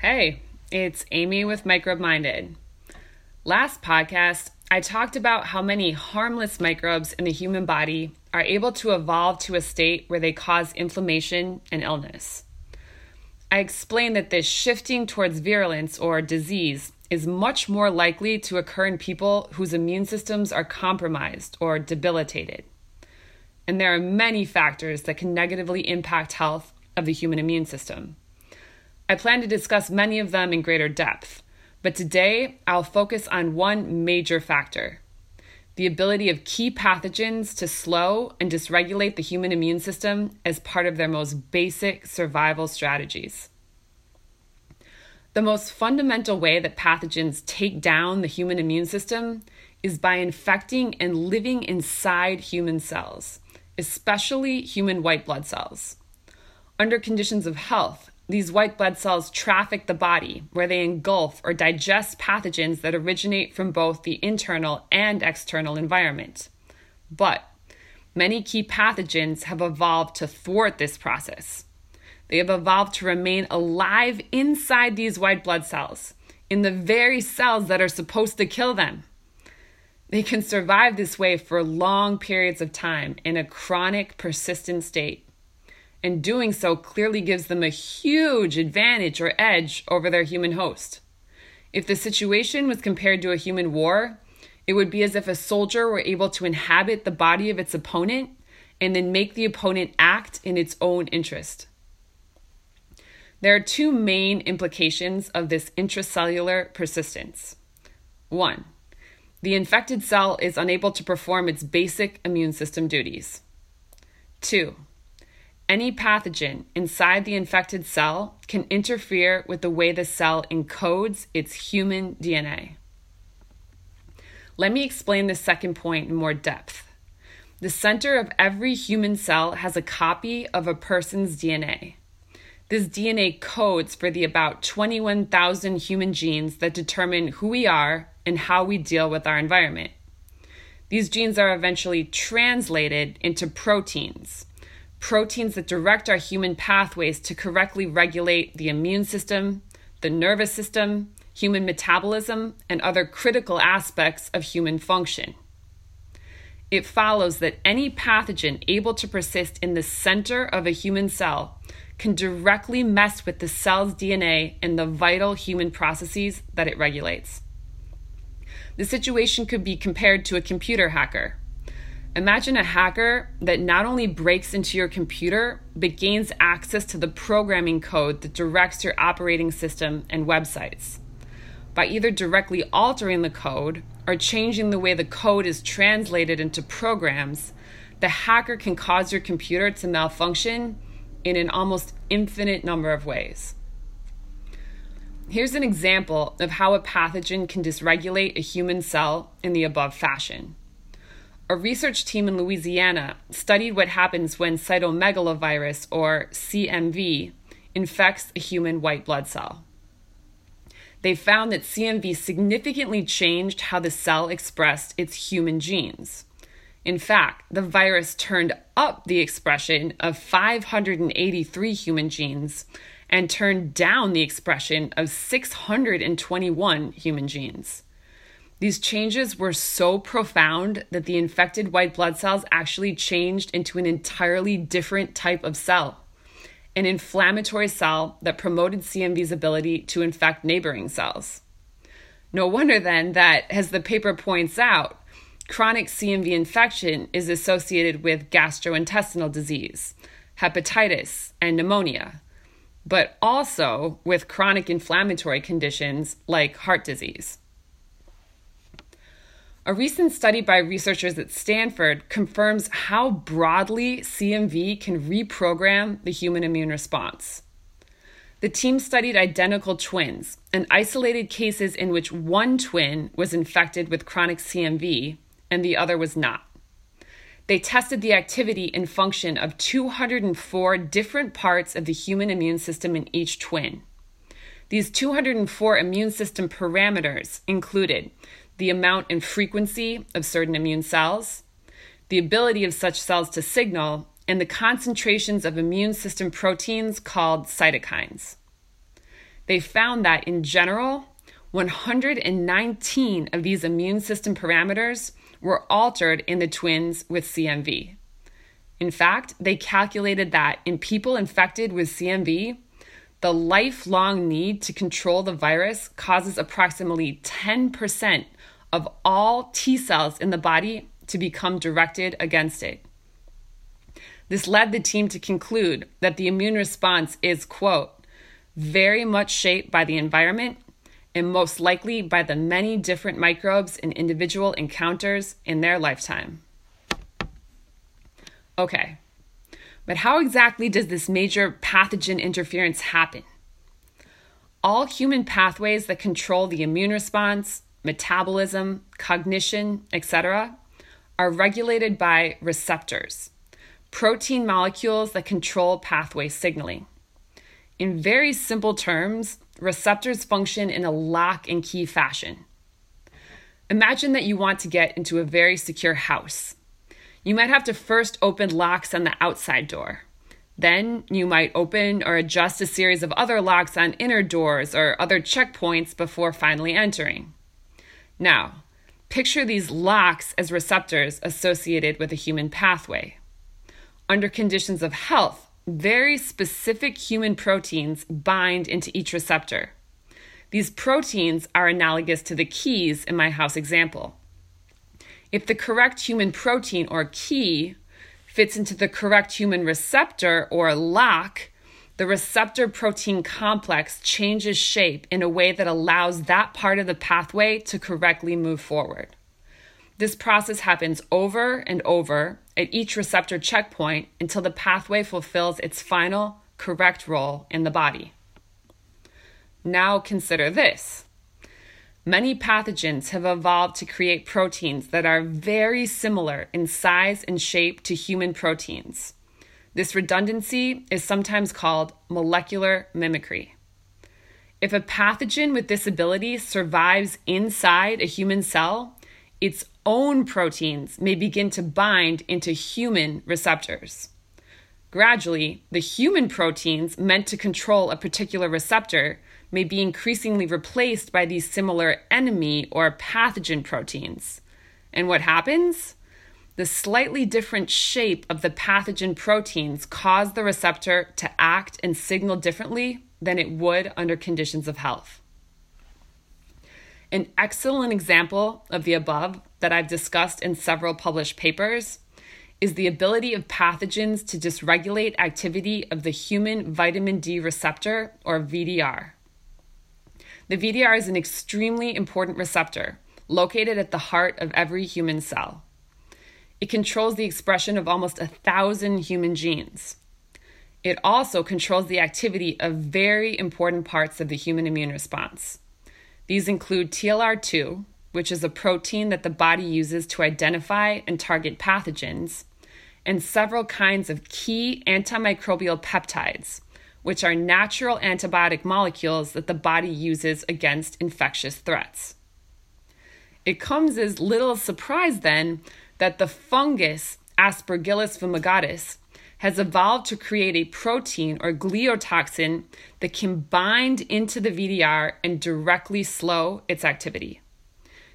Hey, it's Amy with Microbe Minded. Last podcast, I talked about how many harmless microbes in the human body are able to evolve to a state where they cause inflammation and illness. I explained that this shifting towards virulence or disease is much more likely to occur in people whose immune systems are compromised or debilitated. And there are many factors that can negatively impact health of the human immune system. I plan to discuss many of them in greater depth, but today I'll focus on one major factor the ability of key pathogens to slow and dysregulate the human immune system as part of their most basic survival strategies. The most fundamental way that pathogens take down the human immune system is by infecting and living inside human cells, especially human white blood cells. Under conditions of health, these white blood cells traffic the body, where they engulf or digest pathogens that originate from both the internal and external environment. But many key pathogens have evolved to thwart this process. They have evolved to remain alive inside these white blood cells, in the very cells that are supposed to kill them. They can survive this way for long periods of time in a chronic, persistent state and doing so clearly gives them a huge advantage or edge over their human host. If the situation was compared to a human war, it would be as if a soldier were able to inhabit the body of its opponent and then make the opponent act in its own interest. There are two main implications of this intracellular persistence. One, the infected cell is unable to perform its basic immune system duties. Two, any pathogen inside the infected cell can interfere with the way the cell encodes its human DNA. Let me explain the second point in more depth. The center of every human cell has a copy of a person's DNA. This DNA codes for the about 21,000 human genes that determine who we are and how we deal with our environment. These genes are eventually translated into proteins proteins that direct our human pathways to correctly regulate the immune system, the nervous system, human metabolism, and other critical aspects of human function. It follows that any pathogen able to persist in the center of a human cell can directly mess with the cell's DNA and the vital human processes that it regulates. The situation could be compared to a computer hacker Imagine a hacker that not only breaks into your computer, but gains access to the programming code that directs your operating system and websites. By either directly altering the code or changing the way the code is translated into programs, the hacker can cause your computer to malfunction in an almost infinite number of ways. Here's an example of how a pathogen can dysregulate a human cell in the above fashion a research team in Louisiana studied what happens when cytomegalovirus, or CMV, infects a human white blood cell. They found that CMV significantly changed how the cell expressed its human genes. In fact, the virus turned up the expression of 583 human genes and turned down the expression of 621 human genes. These changes were so profound that the infected white blood cells actually changed into an entirely different type of cell an inflammatory cell that promoted CMV's ability to infect neighboring cells. No wonder then that, as the paper points out, chronic CMV infection is associated with gastrointestinal disease, hepatitis, and pneumonia, but also with chronic inflammatory conditions like heart disease. A recent study by researchers at Stanford confirms how broadly CMV can reprogram the human immune response. The team studied identical twins and isolated cases in which one twin was infected with chronic CMV and the other was not. They tested the activity and function of 204 different parts of the human immune system in each twin. These 204 immune system parameters included the amount and frequency of certain immune cells, the ability of such cells to signal, and the concentrations of immune system proteins called cytokines. they found that in general, 119 of these immune system parameters were altered in the twins with CMV. In fact, they calculated that in people infected with CMV, the lifelong need to control the virus causes approximately 10% of all T cells in the body to become directed against it. This led the team to conclude that the immune response is, quote, very much shaped by the environment and most likely by the many different microbes an individual encounters in their lifetime. Okay, but how exactly does this major pathogen interference happen? All human pathways that control the immune response, metabolism, cognition, etc., are regulated by receptors, protein molecules that control pathway signaling. In very simple terms, receptors function in a lock and key fashion. Imagine that you want to get into a very secure house. You might have to first open locks on the outside door. Then you might open or adjust a series of other locks on inner doors or other checkpoints before finally entering. Now, picture these locks as receptors associated with a human pathway. Under conditions of health, very specific human proteins bind into each receptor. These proteins are analogous to the keys in my house example. If the correct human protein or key fits into the correct human receptor or lock, the receptor protein complex changes shape in a way that allows that part of the pathway to correctly move forward. This process happens over and over at each receptor checkpoint until the pathway fulfills its final correct role in the body. Now consider this. Many pathogens have evolved to create proteins that are very similar in size and shape to human proteins. This redundancy is sometimes called molecular mimicry. If a pathogen with this ability survives inside a human cell, its own proteins may begin to bind into human receptors. Gradually, the human proteins meant to control a particular receptor may be increasingly replaced by these similar enemy or pathogen proteins. And what happens? The slightly different shape of the pathogen proteins cause the receptor to act and signal differently than it would under conditions of health. An excellent example of the above that I've discussed in several published papers is the ability of pathogens to dysregulate activity of the human vitamin D receptor, or VDR. The VDR is an extremely important receptor located at the heart of every human cell. It controls the expression of almost a thousand human genes. It also controls the activity of very important parts of the human immune response. These include TLR2, which is a protein that the body uses to identify and target pathogens, and several kinds of key antimicrobial peptides, which are natural antibiotic molecules that the body uses against infectious threats. It comes as little surprise then that the fungus Aspergillus fumigatus has evolved to create a protein or gliotoxin that can bind into the VDR and directly slow its activity.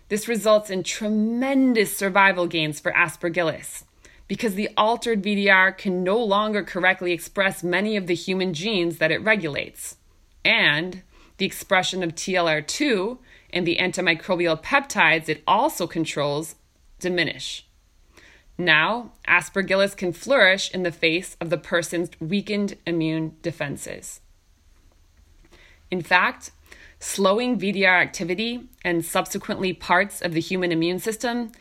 This results in tremendous survival gains for Aspergillus because the altered VDR can no longer correctly express many of the human genes that it regulates. And the expression of TLR2 and the antimicrobial peptides it also controls diminish. Now, aspergillus can flourish in the face of the person's weakened immune defenses. In fact, slowing VDR activity and subsequently parts of the human immune system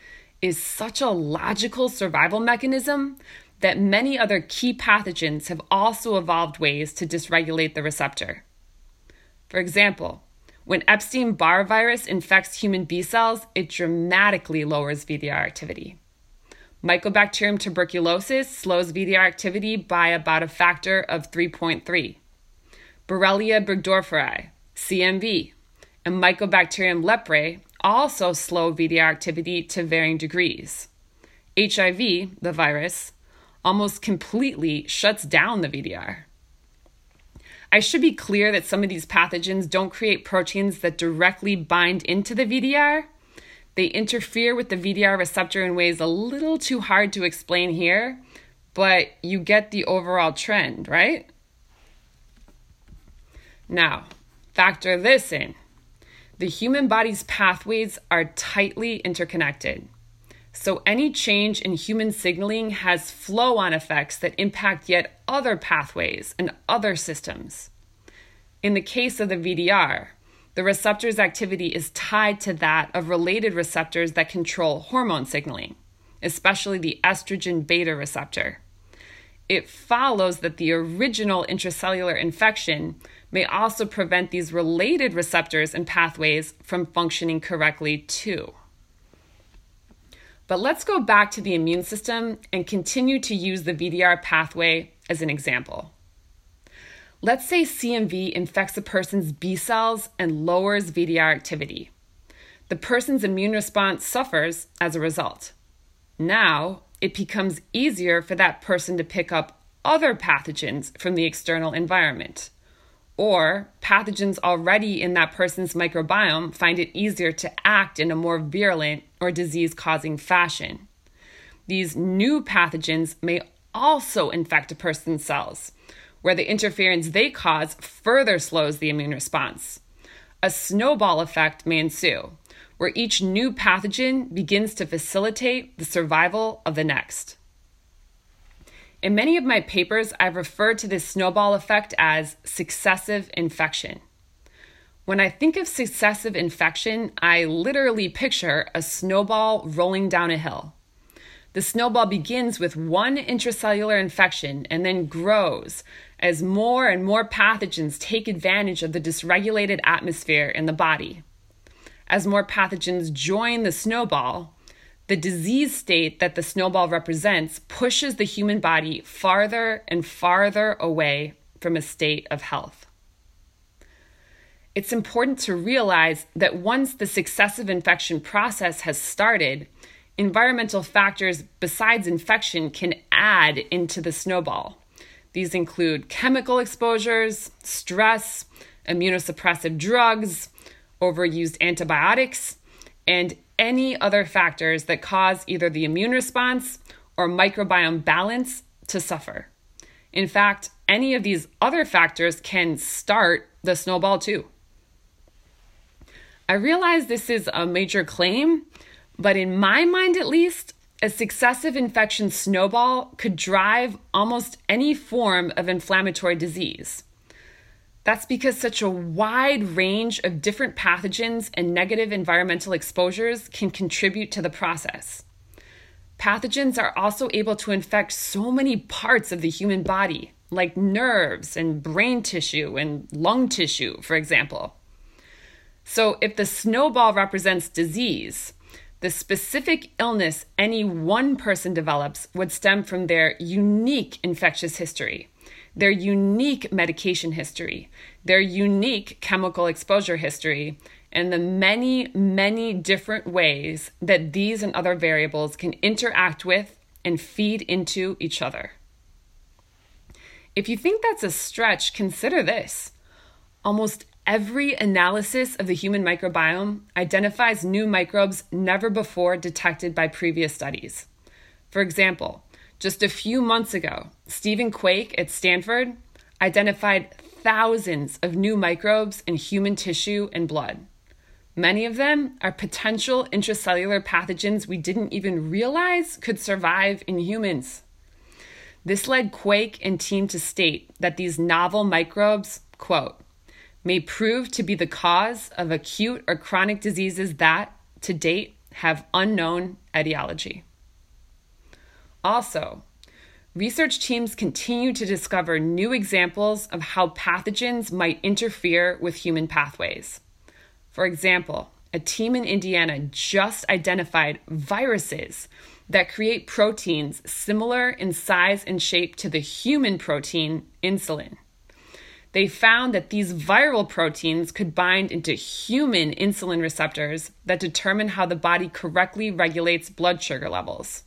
is such a logical survival mechanism that many other key pathogens have also evolved ways to dysregulate the receptor. For example, when Epstein Barr virus infects human B cells, it dramatically lowers VDR activity. Mycobacterium tuberculosis slows VDR activity by about a factor of 3.3. Borrelia burgdorferi, CMV, and Mycobacterium leprae also slow VDR activity to varying degrees. HIV, the virus, almost completely shuts down the VDR. I should be clear that some of these pathogens don't create proteins that directly bind into the VDR. They interfere with the VDR receptor in ways a little too hard to explain here, but you get the overall trend, right? Now, factor this in the human body's pathways are tightly interconnected. So, any change in human signaling has flow on effects that impact yet other pathways and other systems. In the case of the VDR, the receptor's activity is tied to that of related receptors that control hormone signaling, especially the estrogen beta receptor. It follows that the original intracellular infection may also prevent these related receptors and pathways from functioning correctly, too. But let's go back to the immune system and continue to use the VDR pathway as an example. Let's say CMV infects a person's B cells and lowers VDR activity. The person's immune response suffers as a result. Now, it becomes easier for that person to pick up other pathogens from the external environment. Or pathogens already in that person's microbiome find it easier to act in a more virulent or disease causing fashion. These new pathogens may also infect a person's cells, where the interference they cause further slows the immune response. A snowball effect may ensue, where each new pathogen begins to facilitate the survival of the next. In many of my papers, I've referred to this snowball effect as successive infection. When I think of successive infection, I literally picture a snowball rolling down a hill. The snowball begins with one intracellular infection and then grows as more and more pathogens take advantage of the dysregulated atmosphere in the body. As more pathogens join the snowball, the disease state that the snowball represents pushes the human body farther and farther away from a state of health. It's important to realize that once the successive infection process has started, environmental factors besides infection can add into the snowball. These include chemical exposures, stress, immunosuppressive drugs, overused antibiotics, and any other factors that cause either the immune response or microbiome balance to suffer. In fact, any of these other factors can start the snowball too. I realize this is a major claim, but in my mind at least, a successive infection snowball could drive almost any form of inflammatory disease. That's because such a wide range of different pathogens and negative environmental exposures can contribute to the process. Pathogens are also able to infect so many parts of the human body, like nerves and brain tissue and lung tissue, for example. So, if the snowball represents disease, the specific illness any one person develops would stem from their unique infectious history their unique medication history, their unique chemical exposure history, and the many, many different ways that these and other variables can interact with and feed into each other. If you think that's a stretch, consider this. Almost every analysis of the human microbiome identifies new microbes never before detected by previous studies. For example, just a few months ago, Stephen Quake at Stanford identified thousands of new microbes in human tissue and blood. Many of them are potential intracellular pathogens we didn't even realize could survive in humans. This led Quake and team to state that these novel microbes, quote, may prove to be the cause of acute or chronic diseases that, to date, have unknown etiology. Also, research teams continue to discover new examples of how pathogens might interfere with human pathways. For example, a team in Indiana just identified viruses that create proteins similar in size and shape to the human protein insulin. They found that these viral proteins could bind into human insulin receptors that determine how the body correctly regulates blood sugar levels.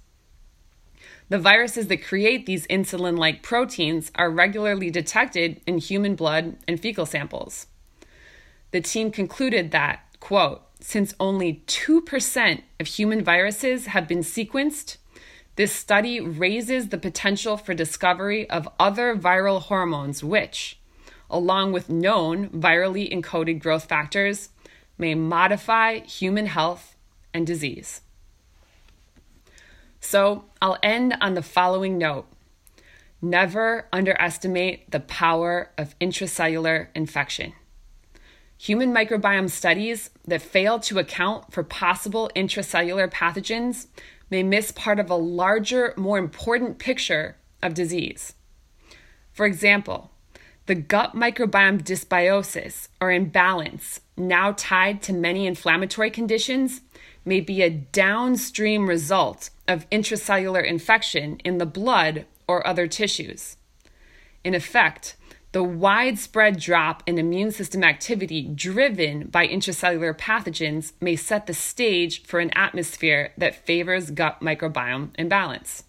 The viruses that create these insulin like proteins are regularly detected in human blood and fecal samples. The team concluded that, quote, since only 2% of human viruses have been sequenced, this study raises the potential for discovery of other viral hormones, which, along with known virally encoded growth factors, may modify human health and disease. So I'll end on the following note Never underestimate the power of intracellular infection. Human microbiome studies that fail to account for possible intracellular pathogens may miss part of a larger, more important picture of disease. For example, the gut microbiome dysbiosis or imbalance, now tied to many inflammatory conditions, may be a downstream result of intracellular infection in the blood or other tissues. In effect, the widespread drop in immune system activity driven by intracellular pathogens may set the stage for an atmosphere that favors gut microbiome imbalance.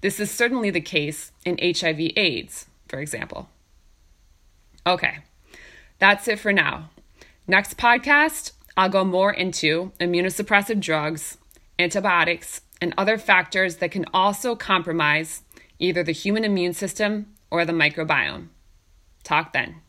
This is certainly the case in HIV/AIDS, for example. Okay, that's it for now. Next podcast, I'll go more into immunosuppressive drugs, antibiotics, and other factors that can also compromise either the human immune system or the microbiome. Talk then.